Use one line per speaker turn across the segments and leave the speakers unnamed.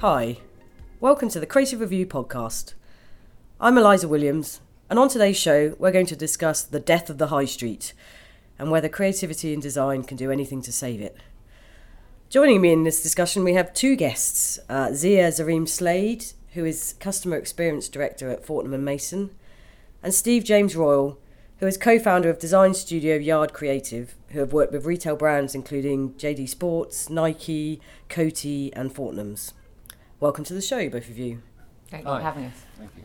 Hi, welcome to the Creative Review podcast. I'm Eliza Williams, and on today's show, we're going to discuss the death of the high street and whether creativity and design can do anything to save it. Joining me in this discussion, we have two guests uh, Zia Zareem Slade, who is Customer Experience Director at Fortnum and Mason, and Steve James Royle, who is co founder of design studio Yard Creative, who have worked with retail brands including JD Sports, Nike, Coty, and Fortnum's. Welcome to the show, both of you.
Thank you for having us.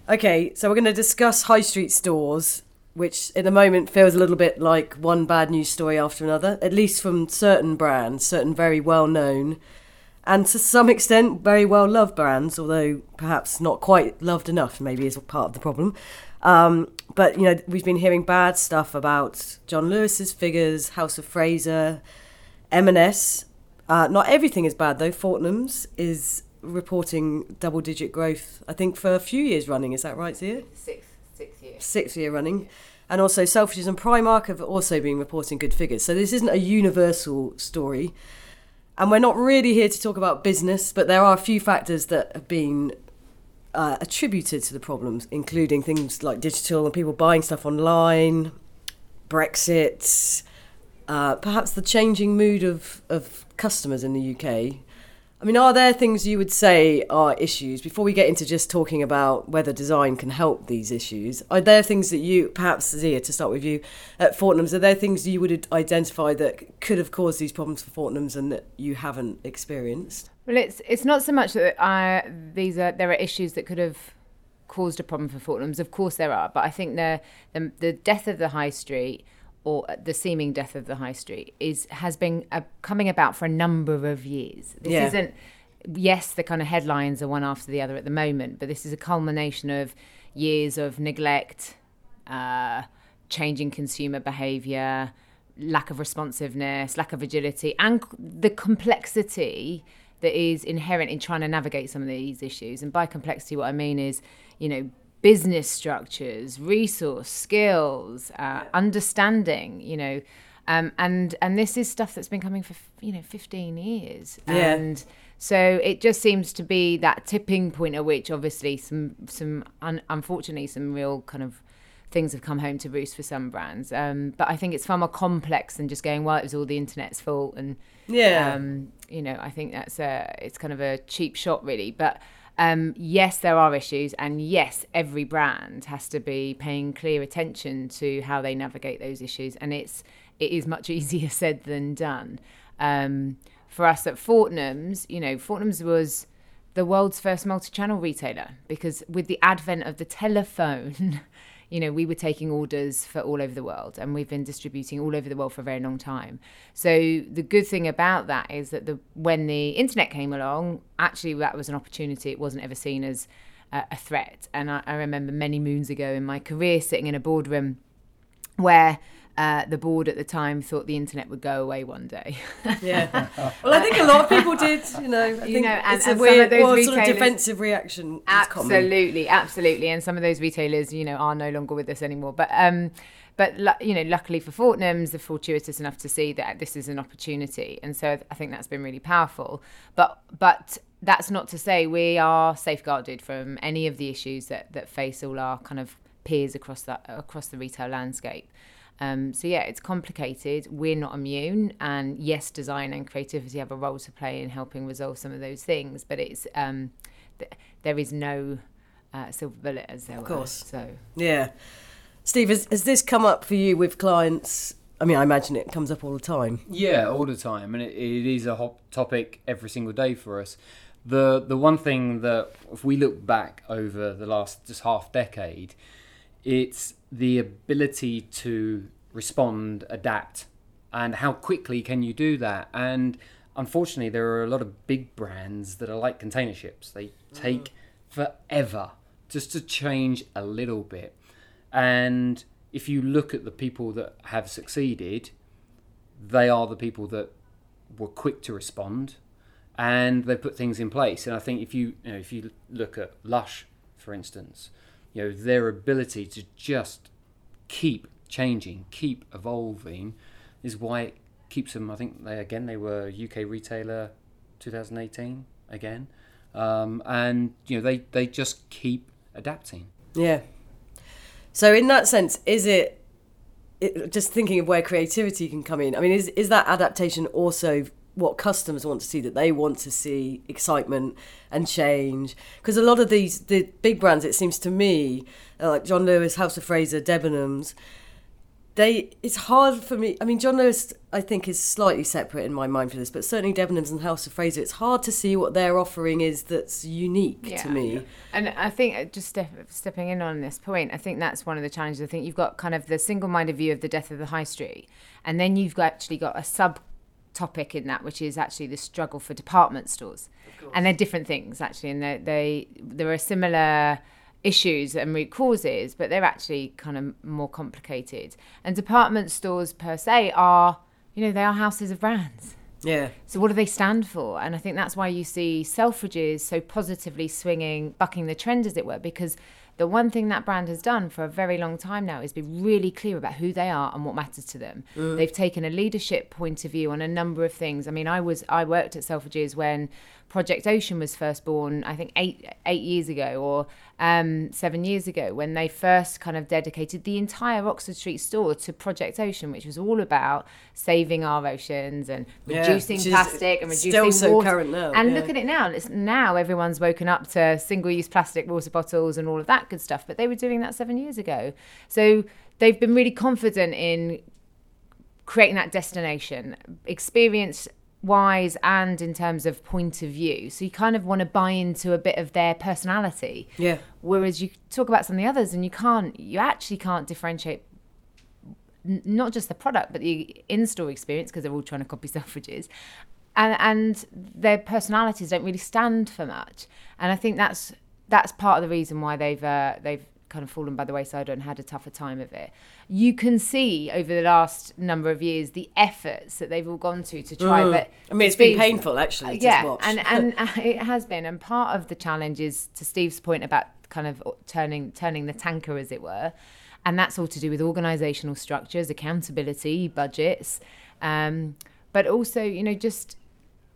Okay, so we're going to discuss high street stores, which at the moment feels a little bit like one bad news story after another, at least from certain brands, certain very well known, and to some extent very well loved brands, although perhaps not quite loved enough, maybe is part of the problem. Um, but you know, we've been hearing bad stuff about John Lewis's figures, House of Fraser, M&S. Uh, not everything is bad though. Fortnum's is reporting double-digit growth. I think for a few years running. Is that right, Zia?
Six, six years.
Sixth year running. And also Selfridges and Primark have also been reporting good figures. So this isn't a universal story. And we're not really here to talk about business, but there are a few factors that have been uh, attributed to the problems, including things like digital and people buying stuff online, Brexit, uh, perhaps the changing mood of, of customers in the UK. I mean, are there things you would say are issues before we get into just talking about whether design can help these issues? Are there things that you, perhaps Zia, to start with you at Fortnum's, are there things you would identify that could have caused these problems for Fortnum's and that you haven't experienced?
Well, it's it's not so much that I, these are there are issues that could have caused a problem for Fortnum's. Of course, there are, but I think the the, the death of the high street or the seeming death of the high street is has been uh, coming about for a number of years. This
Yeah.
isn't yes, the kind of headlines are one after the other at the moment, but this is a culmination of years of neglect, uh, changing consumer behavior, lack of responsiveness, lack of agility, and the complexity that is inherent in trying to navigate some of these issues. And by complexity, what I mean is, you know, business structures, resource, skills, uh, understanding, you know. Um, and and this is stuff that's been coming for you know 15 years
Yeah.
and so it just seems to be that tipping point at which obviously some some un- unfortunately some real kind of things have come home to roost for some brands um, but i think it's far more complex than just going well it was all the internet's fault and
Yeah.
um, you know i think that's a it's kind of a cheap shot really but um, yes there are issues and yes every brand has to be paying clear attention to how they navigate those issues and it's it is much easier said than done. Um, for us at fortnum's you know fortnum's was the world's first multi-channel retailer because with the advent of the telephone you know we were taking orders for all over the world and we've been distributing all over the world for a very long time. So the good thing about that is that the when the internet came along actually that was an opportunity. It wasn't ever seen as a, threat. And I, I remember many moons ago in my career sitting in a boardroom where uh, the board at the time thought the internet would go away one day
Yeah. Well, I think a lot of people did. You know, I think
know, and-
it's
and
a weird,
those
well, sort of defensive reaction.
Absolutely, absolutely. And some of those retailers, you know, are no longer with us anymore. But um, but you know, luckily for Fortnum's, they're fortuitous enough to see that this is an opportunity, and so I think that's been really powerful. But but that's not to say we are safeguarded from any of the issues that that face all our kind of peers across that across the retail landscape. Um, so yeah, it's complicated. We're not immune, and yes, design and creativity have a role to play in helping resolve some of those things. But it's um, th- there is no uh, silver bullet, as there
Of
were.
course.
So
Yeah. Steve, has, has this come up for you with clients? I mean, I imagine it comes up all the time.
Yeah, all the time, and it, it is a hot topic every single day for us. The the one thing that if we look back over the last just half decade, it's the ability to respond, adapt, and how quickly can you do that? And unfortunately, there are a lot of big brands that are like container ships. They take mm. forever just to change a little bit. And if you look at the people that have succeeded, they are the people that were quick to respond and they put things in place. And I think if you, you know, if you look at Lush, for instance, you know, their ability to just keep changing, keep evolving is why it keeps them. I think they again they were UK retailer 2018 again. um, and you know they they just keep adapting.
Yeah. So in that sense, is it, it just thinking of where creativity can come in? I mean, is is that adaptation also what customers want to see? That they want to see excitement and change? Because a lot of these the big brands, it seems to me, uh, like John Lewis, House of Fraser, Debenhams, they it's hard for me. I mean, John Lewis, I think, is slightly separate in my mind for this, but certainly Debenhams and House of Fraser, it's hard to see what their offering is that's unique to me.
And I think uh, just step, stepping in on this point, I think that's one of the challenges. I think you've got kind of the single-minded view of the death of the high street, and then you've got, actually got a sub topic in that, which is actually the struggle for department stores, and they're different things actually, and they they there are similar issues and root causes, but they're actually kind of more complicated. And department stores per se are, you know, they are houses of brands.
Yeah.
So what do they stand for? And I think that's why you see Selfridges so positively swinging, bucking the trend, as it were, because the one thing that brand has done for a very long time now is be really clear about who they are and what matters to them. Mm. They've taken a leadership point of view on a number of things. I mean, I was I worked at Selfridges when Project Ocean was first born, I think eight eight years ago or um, seven years ago, when they first kind of dedicated the entire Oxford Street store to Project Ocean, which was all about saving our oceans and
Yeah,
reducing plastic and
still
reducing
so
water.
current now,
And
yeah.
look at it now. It's now everyone's woken up to single-use plastic water bottles and all of that good stuff, but they were doing that seven years ago. So they've been really confident in creating that destination, experience wise and in terms of point of view. So you kind of want to buy into a bit of their personality.
Yeah.
Whereas you talk about some of the others and you can't, you actually can't differentiate n- not just the product but the in-store experience because they're all trying to copy Selfridges, and and their personalities don't really stand for much. And I think that's that's part of the reason why they've uh, they've kind of fallen by the wayside and had a tougher time of it. You can see over the last number of years the efforts that they've all gone to to try. But
Mm. I mean, it's been painful actually to
yeah, and and it has been. And part of the challenge is to Steve's point about kind of turning turning the tanker, as it were, and that's all to do with organisational structures, accountability, budgets, um, but also you know just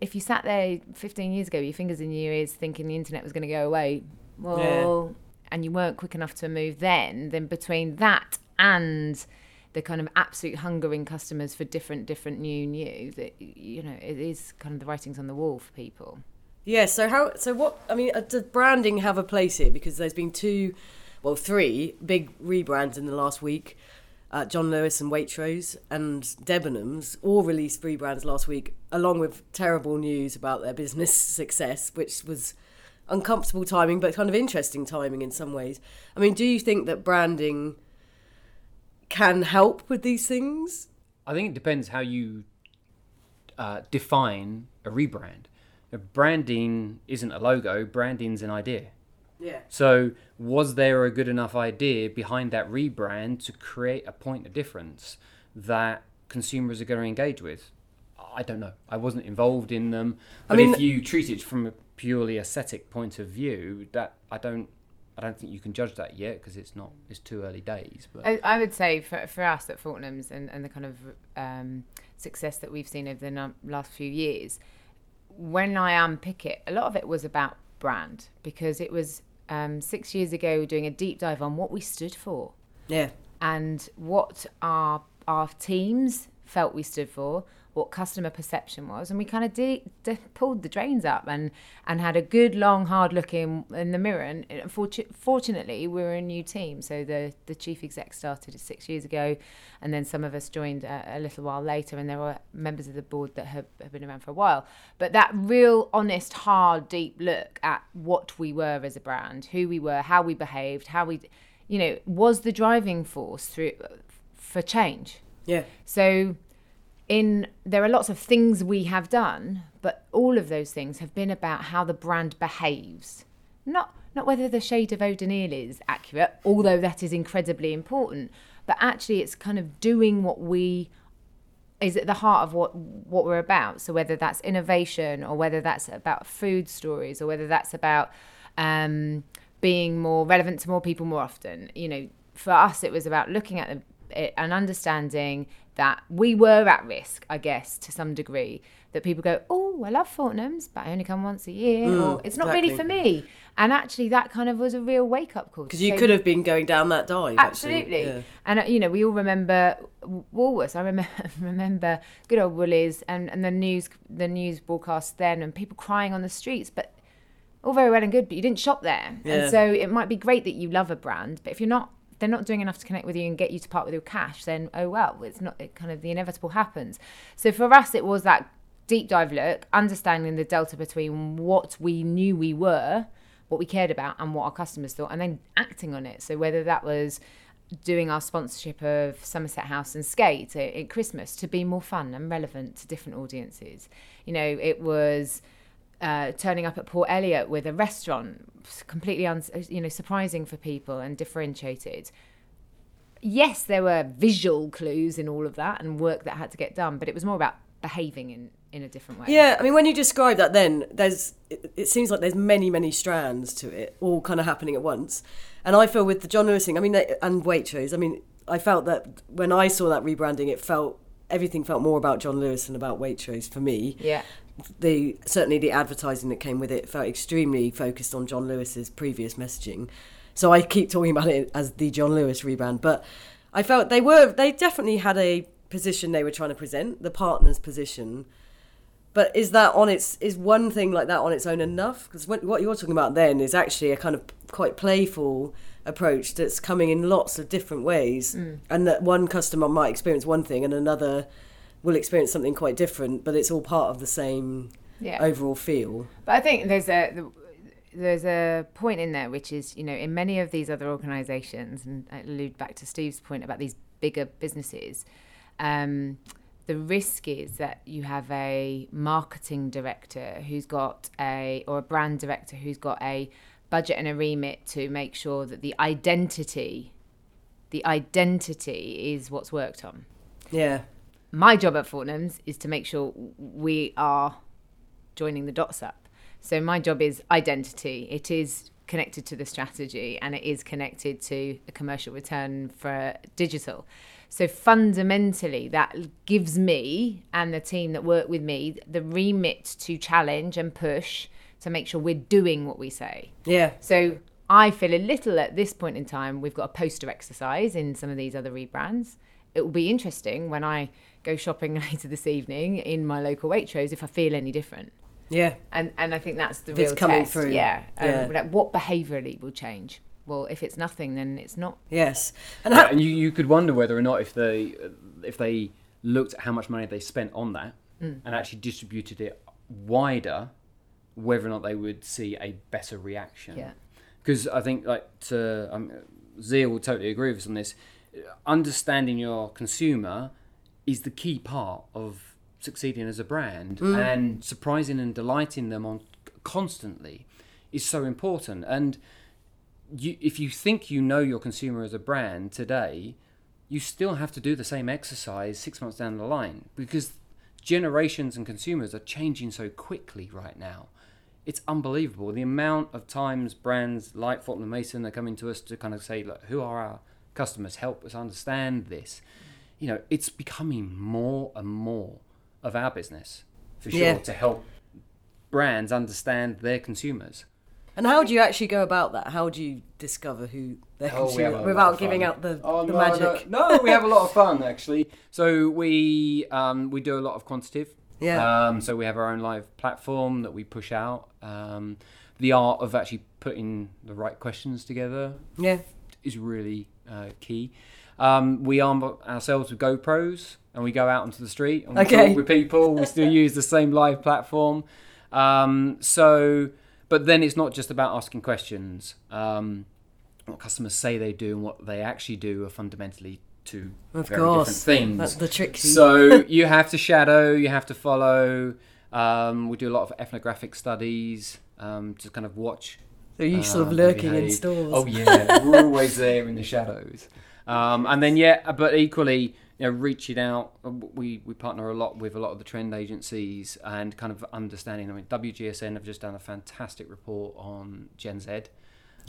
if you sat there 15 years ago, with your fingers in your ears, thinking the internet was going to go away, well, and you weren't quick enough to move then, then between that and the kind of absolute hunger in customers for different, different new, new, that you know, it is kind of the writings on the wall for people.
Yeah. So how? So what? I mean, uh, does branding have a place here? Because there's been two, well, three big rebrands in the last week. Uh, John Lewis and Waitrose and Debenhams all released rebrands last week, along with terrible news about their business success, which was uncomfortable timing, but kind of interesting timing in some ways. I mean, do you think that branding can help with these things?
I think it depends how you uh, define a rebrand. Branding isn't a logo. Branding's an idea.
Yeah.
So, was there a good enough idea behind that rebrand to create a point of difference that consumers are going to engage with? I don't know. I wasn't involved in them.
I
But
mean-
if you treat it from a purely aesthetic point of view, that I don't, I don't think you can judge that yet because it's not. It's too early days. But
I, I would say for, for us at Fortnum's and, and the kind of um, success that we've seen over the num- last few years, when I unpick it, a lot of it was about brand because it was um, six years ago doing a deep dive on what we stood for
Yeah.
and what our our teams felt we stood for, what customer perception was, and we kind of de- de- pulled the drains up and and had a good long hard look in, in the mirror. And fortu- fortunately, we were a new team, so the the chief exec started six years ago, and then some of us joined a, a little while later, and there were members of the board that have, have been around for a while. But that real honest, hard, deep look at what we were as a brand, who we were, how we behaved, how we, you know, was the driving force through for change.
Yeah.
So in there are lots of things we have done, but all of those things have been about how the brand behaves. Not not whether the shade of Eau de Nil is accurate, although that is incredibly important, but actually it's kind of doing what we is at the heart of what what we're about. So whether that's innovation or whether that's about food stories or whether that's about um, being more relevant to more people more often. You know, for us it was about looking at the, it and understanding that we were at risk, I guess, to some degree. That people go, oh, I love Fortnum's, but I only come once a year,
Mm,
or it's not really for me. And actually, that kind of was a real wake up call.
Because you could have been going down that dive.
Absolutely.
Yeah.
And, uh, you know, we all remember Woolworths. I remember, remember good old Woolies and, and the news the news broadcast then and people crying on the streets. But all very well and good, but you didn't shop there.
Yeah.
And so it might be great that you love a brand, but if you're not they're not doing enough to connect with you and get you to part with your cash, then oh well, it's not it kind of the inevitable happens. So for us it was that deep dive look, understanding the delta between what we knew we were, what we cared about and what our customers thought, and then acting on it. So whether that was doing our sponsorship of Somerset House and Skate at, at Christmas to be more fun and relevant to different audiences. You know, it was uh, turning up at Port Eliot with a restaurant, completely un- you know surprising for people and differentiated. Yes, there were visual clues in all of that and work that had to get done, but it was more about behaving in in a different way.
Yeah, I mean, when you describe that, then there's it, it seems like there's many, many strands to it, all kind of happening at once. And I feel with the John Lewis thing, I mean, and Waitrose, I mean, I felt that when I saw that rebranding, it felt everything felt more about John Lewis than about Waitrose for me.
Yeah.
The certainly the advertising that came with it felt extremely focused on John Lewis's previous messaging. So I keep talking about it as the John Lewis rebrand, but I felt they were they definitely had a position they were trying to present, the partners position. But is that on its is one thing like that on its own enough? Because what you're talking about then is actually a kind of quite playful approach that's coming in lots of different ways, and that one customer might experience one thing and another will experience something quite different, but it's all part of the same
Yeah.
overall feel.
But I think there's a there's a point in there which is you know in many of these other organisations, and I allude back to Steve's point about these bigger businesses. Um, the risk is that you have a marketing director who's got a or a brand director who's got a budget and a remit to make sure that the identity the identity is what's worked on
Yeah,
my job at Fortnum's is to make sure we are joining the dots up. So my job is identity. It is connected to the strategy and it is connected to the commercial return for digital. So fundamentally that gives me and the team that work with me the remit to challenge and push to make sure we're doing what we say.
yeah,
So I feel a little at this point in time, we've got a poster exercise in some of these other rebrands. It will be interesting when I go shopping later this evening in my local Waitrose if I feel any different.
yeah.
And and I think that's the real
it's coming
test.
through.
Yeah. Um,
Yeah.
Like what behaviourally will change? Well, if it's nothing, then it's not.
Yes, and
Yeah, and you, you could wonder whether or not if they if they looked at how much money they spent on that
Mm.
and actually distributed it wider, whether or not they would see a better reaction.
Yeah.
Because I think like to um, Zia will totally agree with us on this. Understanding your consumer is the key part of succeeding as a brand, and surprising and delighting them on constantly is so important. And you, if you think you know your consumer as a brand today, you still have to do the same exercise six months down the line because generations and consumers are changing so quickly right now. It's unbelievable the amount of times brands like Fortnum Mason are coming to us to kind of say, "Look, who are our customers? Help us understand this." You know, it's becoming more and more of our business for sure
Yeah.
to help brands understand their consumers.
And how do you actually go about that? How do you discover who they're
Oh,
consuming without giving out the,
Oh,
the
no,
magic?
No, no, we have a lot of fun actually. So we um, we do a lot of quantitative.
Yeah.
Um, so we have our own live platform that we push out. Um, the art of actually putting the right questions together
Yeah,
is really uh, key. Um, we arm ourselves with GoPros and we go out onto the street and we
Okay.
talk with people. We still use the same live platform. Um, so, but then it's not just about asking questions. Um, what customers say they do and what they actually do are fundamentally two
of
very
course.
different things.
That's the trick.
So you have to shadow, you have to follow. Um, we do a lot of ethnographic studies um, to kind of watch.
So you sort of
um,
lurking in stores.
Oh yeah, we're always there in the shadows. Um, and then yeah, but equally, you know, reaching out. uh, We we partner a lot with a lot of the trend agencies and kind of understanding. I mean, WGSN have just done a fantastic report on Gen Z.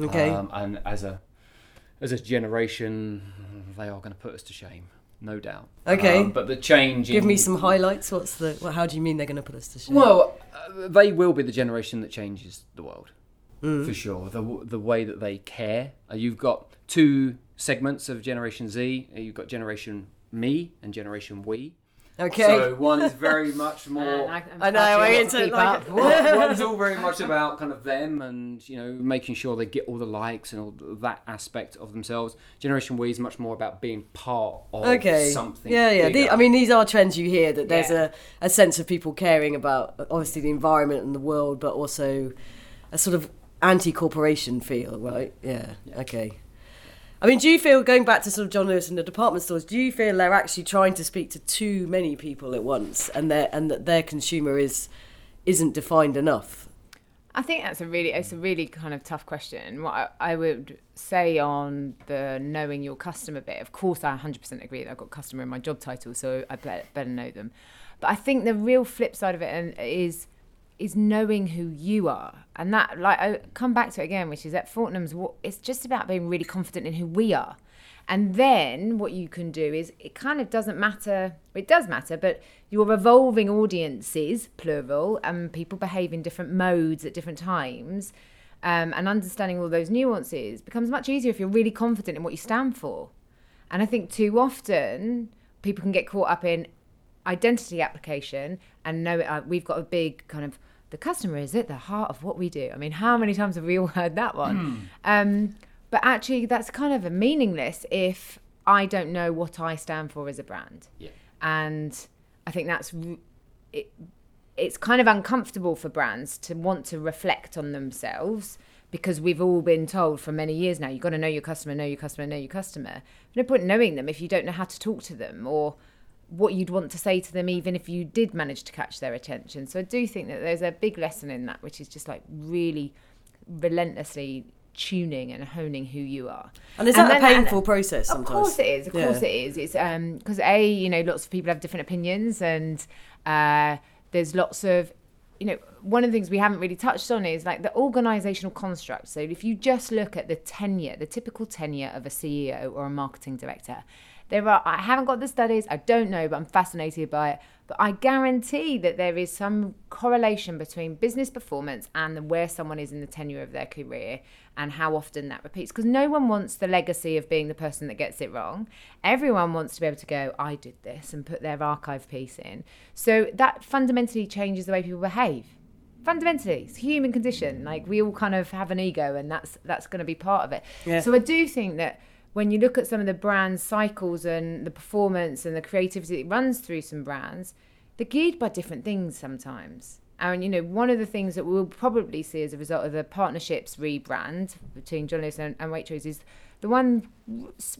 Okay.
Um, and as a as a generation, they are going to put us to shame. no doubt.
Okay.
Um, but the change.
Give
in,
me some highlights. What's the? Well, how do you mean they're going to put us to shame?
Well, uh, they will be the generation that changes the world
Mm.
for sure. The the way that they care. Uh, you've got two segments of Generation Z. Uh, You've got Generation Me and Generation We.
okay.
So one is very much
uh,
more.
I,
I know, I
I
into,
keep
like-
up.
One- one's all very much about kind of them and you know making sure they get all the likes and all that aspect of themselves. Generation We is much more about being part of something.
okay.
something.
Yeah, yeah. The. I mean, these are trends you hear that there's
Yeah.
a, a sense of people caring about obviously the environment and the world, but also a sort of anti-corporation feel, right? Yeah. Okay. I mean, do you feel going back to sort of John Lewis and the department stores? Do you feel they're actually trying to speak to too many people at once, and their and that their consumer is isn't defined enough?
I think that's a really it's a really kind of tough question. What I, I would say on the knowing your customer bit, of course, I 100% agree that I've got customer in my job title, so I better, better know them. But I think the real flip side of it is is knowing who you are, and that like I come back to it again, which is at Fortnum's. It's just about being really confident in who we are. And then what you can do is it kind of doesn't matter. It does matter, but your evolving audiences, plural, and people behave in different modes at different times, um, and understanding all those nuances becomes much easier if you're really confident in what you stand for. And I think too often people can get caught up in identity application and know uh, we've got a big kind of the customer is at the heart of what we do. I mean, how many times have we all heard that one? um, but actually, that's kind of a meaningless if I don't know what I stand for as a brand.
Yeah.
And I think that's it, it's kind of uncomfortable for brands to want to reflect on themselves because we've all been told for many years now you've got to know your customer, know your customer, know your customer. No point knowing them if you don't know how to talk to them or what you'd want to say to them, even if you did manage to catch their attention. So I do think that there's a big lesson in that, which is just like really relentlessly tuning and honing who you are.
And is
And
that a
then- and-
painful process sometimes?
Of course it is. Of
Yeah.
course it is. It's um because a you know lots of people have different opinions and uh, there's lots of you know one of the things we haven't really touched on is like the organizational construct. So if you just look at the tenure, the typical tenure of a CEO or a marketing director, there are I haven't got the studies. I don't know, but I'm fascinated by it. But I guarantee that there is some correlation between business performance and where someone is in the tenure of their career and how often that repeats. Because no one wants the legacy of being the person that gets it wrong. Everyone wants to be able to go, I did this, and put their archive piece in. So that fundamentally changes the way people behave. Fundamentally, it's a human condition. Like we all kind of have an ego, and that's that's going to be part of it.
Yeah.
So I do think that when you look at some of the brand cycles and the performance and the creativity that runs through some brands, they're geared by different things sometimes. And you know, one of the things that we'll probably see as a result of the partnerships rebrand between John Lewis and, and Waitrose is the one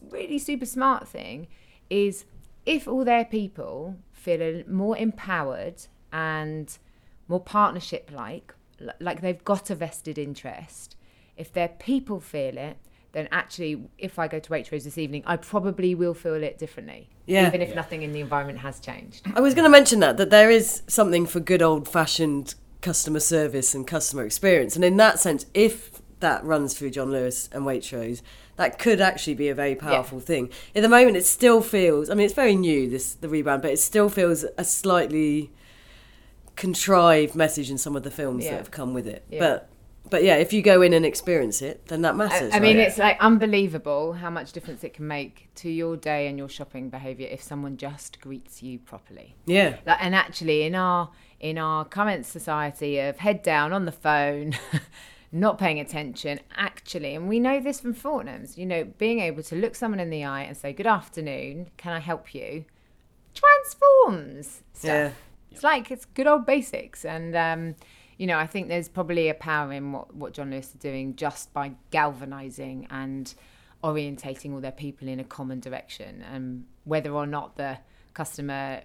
really super smart thing is if all their people feel more empowered and more partnership like, like they've got a vested interest, if their people feel it, then actually, if I go to Waitrose this evening, I probably will feel it differently.
Yeah.
Even if nothing in the environment has changed.
I was going to mention that that there is something for good old fashioned customer service and customer experience, and in that sense, if that runs through John Lewis and Waitrose, that could actually be a very powerful thing. At the moment, it still feels. I mean, it's very new this the rebrand, but it still feels a slightly contrived message in some of the films
Yeah.
that have come with it.
Yeah.
But but yeah, if you go in and experience it, then that
I,
matters.
I mean,
right?
it's like unbelievable how much difference it can make to your day and your shopping behaviour if someone just greets you properly.
yeah.
Like, and actually, in our in our current society of head down on the phone, not paying attention, actually, and we know this from Fortnum's, you know, being able to look someone in the eye and say, "Good afternoon, can I help you?" transforms stuff.
Yeah.
It's like it's good old basics, and um, you know, I think there's probably a power in what what John Lewis are doing just by galvanizing and orientating all their people in a common direction, and whether or not the customer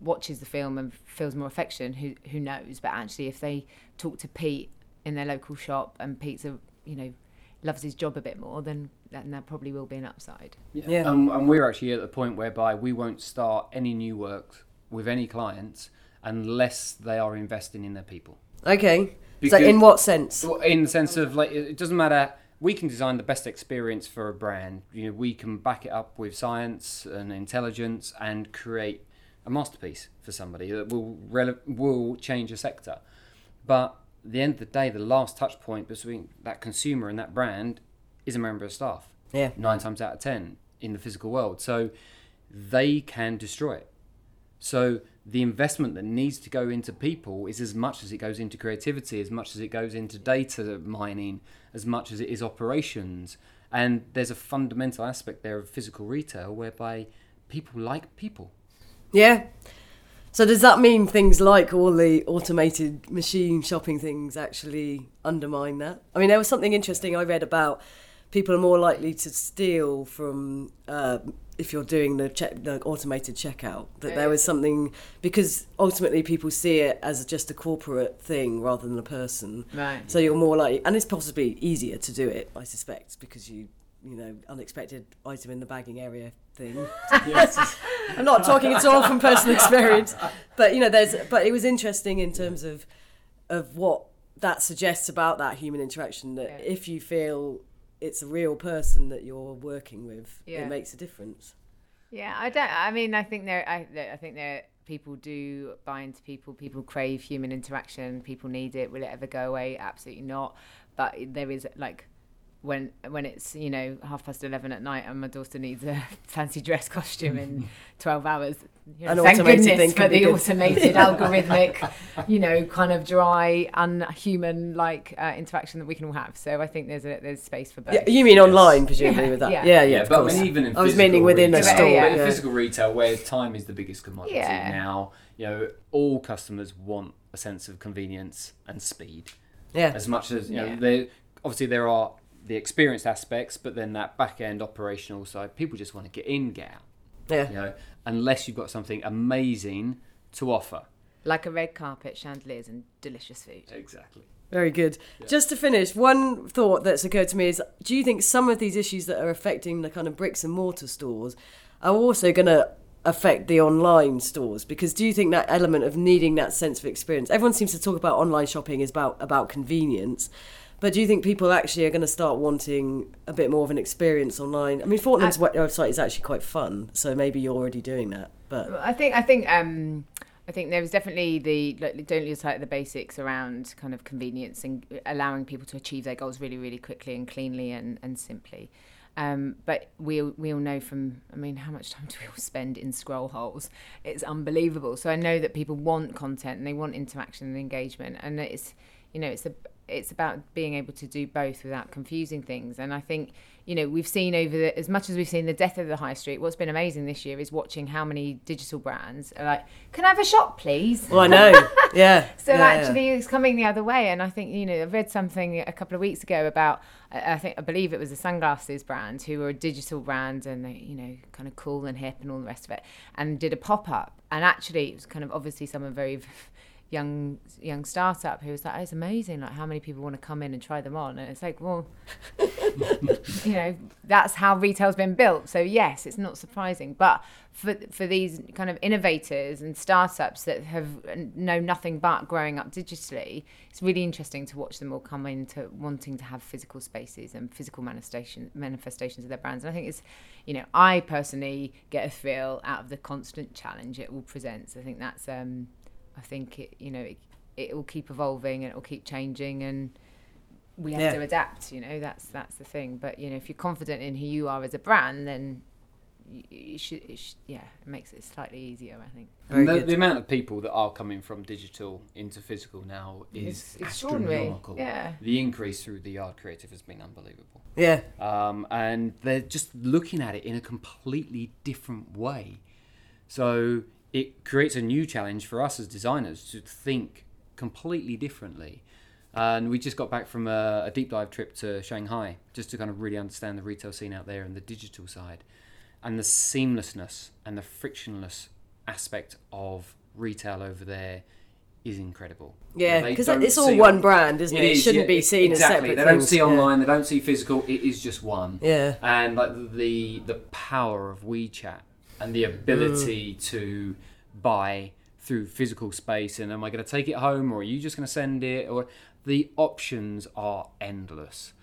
watches the film and feels more affection, who who knows? But actually, if they talk to Pete in their local shop and Pete's a you know loves his job a bit more, then then that probably will be an upside.
Yeah.
Um, and we're actually at the point whereby we won't start any new work with any clients unless they are investing in their people.
Okay. so in what sense?
In the sense of like, it doesn't matter we can design the best experience for a brand. You know, we can back it up with science and intelligence and create a masterpiece for somebody that will rele- will change a sector. But at the end of the day, the last touch point between that consumer and that brand is a member of staff.
Yeah.
Nine times out of ten in the physical world. So they can destroy it. So the investment that needs to go into people is as much as it goes into creativity, as much as it goes into data mining, as much as it is operations. And there's a fundamental aspect there of physical retail whereby people like people.
Yeah. So does that mean things like all the automated machine shopping things actually undermine that? I mean, there was something interesting I read about people are more likely to steal from uh, if you're doing the check, the automated checkout. That oh, there was something because ultimately people see it as just a corporate thing rather than a person.
Right.
So you're more like and it's possibly easier to do it, I suspect, because you you know unexpected item in the bagging area thing. I'm not talking at all from personal experience, but you know, there's. But it was interesting in terms of of what that suggests about that human interaction. That
Yeah.
if you feel it's a real person that you're working with,
Yeah.
it makes a difference.
Yeah, I don't. I mean, I think there. I, I think there. People do buy into people. People crave human interaction. People need it. Will it ever go away? Absolutely not. But there is like when when it's you know half past eleven at night and my daughter needs a fancy dress costume in twelve hours. You know, thank goodness
thing
for the
good.
automated, algorithmic, you know, kind of dry, unhuman like uh, interaction that we can all have. So I think there's a there's space for both.
Yeah, you mean online, presumably
Yeah,
with that?
yeah.
Yeah, yeah, of
but
course.
I mean, even in
I was
physical
meaning within a
retail,
store.
Yeah,
in physical retail, where time is the biggest commodity
Yeah.
now, you know, all customers want a sense of convenience and speed.
Yeah.
As much as you know,
Yeah.
they obviously there are the experienced aspects, but then that back end operational side, people just want to get in, get out.
Yeah.
You know, unless you've got something amazing to offer.
Like a red carpet, chandeliers, and delicious food.
Exactly.
Very good. Just to finish, one thought that's occurred to me is do you think some of these issues that are affecting the kind of bricks and mortar stores are also going to affect the online stores? Because do you think that element of needing that sense of experience, everyone seems to talk about online shopping is about, about convenience. But do you think people actually are going to start wanting a bit more of an experience online? I mean, Fortnum's we- website is actually quite fun, so maybe you're already doing that. But
I think I think um, I think there was definitely the like, don't lose sight of the basics around kind of convenience and allowing people to achieve their goals really really quickly and cleanly and and simply. Um, but we we all know from I mean how much time do we all spend in scroll holes? It's unbelievable. So I know that people want content and they want interaction and engagement, and it's you know it's a it's about being able to do both without confusing things. And I think, you know, we've seen over the, as much as we've seen the death of the high street, what's been amazing this year is watching how many digital brands are like, can I have a shop, please?
well, I know, yeah.
So
yeah, yeah.
actually, it's coming the other way, and I think you know I read something a couple of weeks ago about I I think I believe it was a sunglasses brand who were a digital brand and they you know kind of cool and hip and all the rest of it, and did a pop up, and actually it was kind of obviously someone very young young startup who was like, oh, it's amazing, like how many people want to come in and try them on, and it's like, well, you know, that's how retail's been built. So yes, it's not surprising, but for for these kind of innovators and startups that have know nothing but growing up digitally, it's really interesting to watch them all come into wanting to have physical spaces and physical manifestation manifestations of their brands. And I think it's, you know, I personally get a thrill out of the constant challenge it all presents. I think that's, um, I think it, you know, it, it will keep evolving and it will keep changing and we have
Yeah.
to adapt you know that's that's the thing but you know if you're confident in who you are as a brand then you, you should, it should yeah it makes it slightly easier i think
Very
And the, the amount of people that are coming from digital into physical now is
It's extraordinary,
astronomical.
yeah.
The increase through the Yard Creative has been unbelievable.
yeah.
um, and they're just looking at it in a completely different way. So it creates a new challenge for us as designers to think completely differently. And we just got back from a, a deep dive trip to Shanghai just to kind of really understand the retail scene out there and the digital side. And the seamlessness and the frictionless aspect of retail over there is incredible.
Yeah,
because
it's all one
on-
brand, isn't it? It
is,
shouldn't
yeah,
be seen as
exactly.
separate
They don't
things,
see
yeah.
online. They don't see physical. It is just one.
Yeah.
And like the the power of WeChat and the ability to buy through physical space and am I going to take it home or are you just going to send it or the options are endless.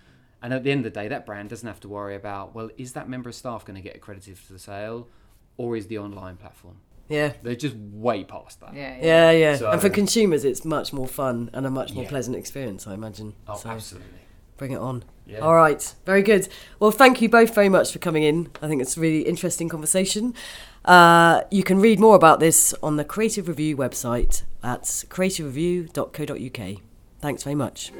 And at the end of the day, that brand doesn't have to worry about, well, is that member of staff going to get accredited for the sale or is the online platform?
Yeah.
They're just way past that.
Yeah,
Yeah, yeah.
So-
and for consumers, it's much more fun and a much more
Yeah.
pleasant experience, I imagine.
Oh,
So
absolutely.
bring it on.
Yeah.
All right, very good. Well, thank you both very much for coming in. I think it's a really interesting conversation. Uh, you can read more about this on the Creative Review website at creativereview.co.uk. Thanks very much.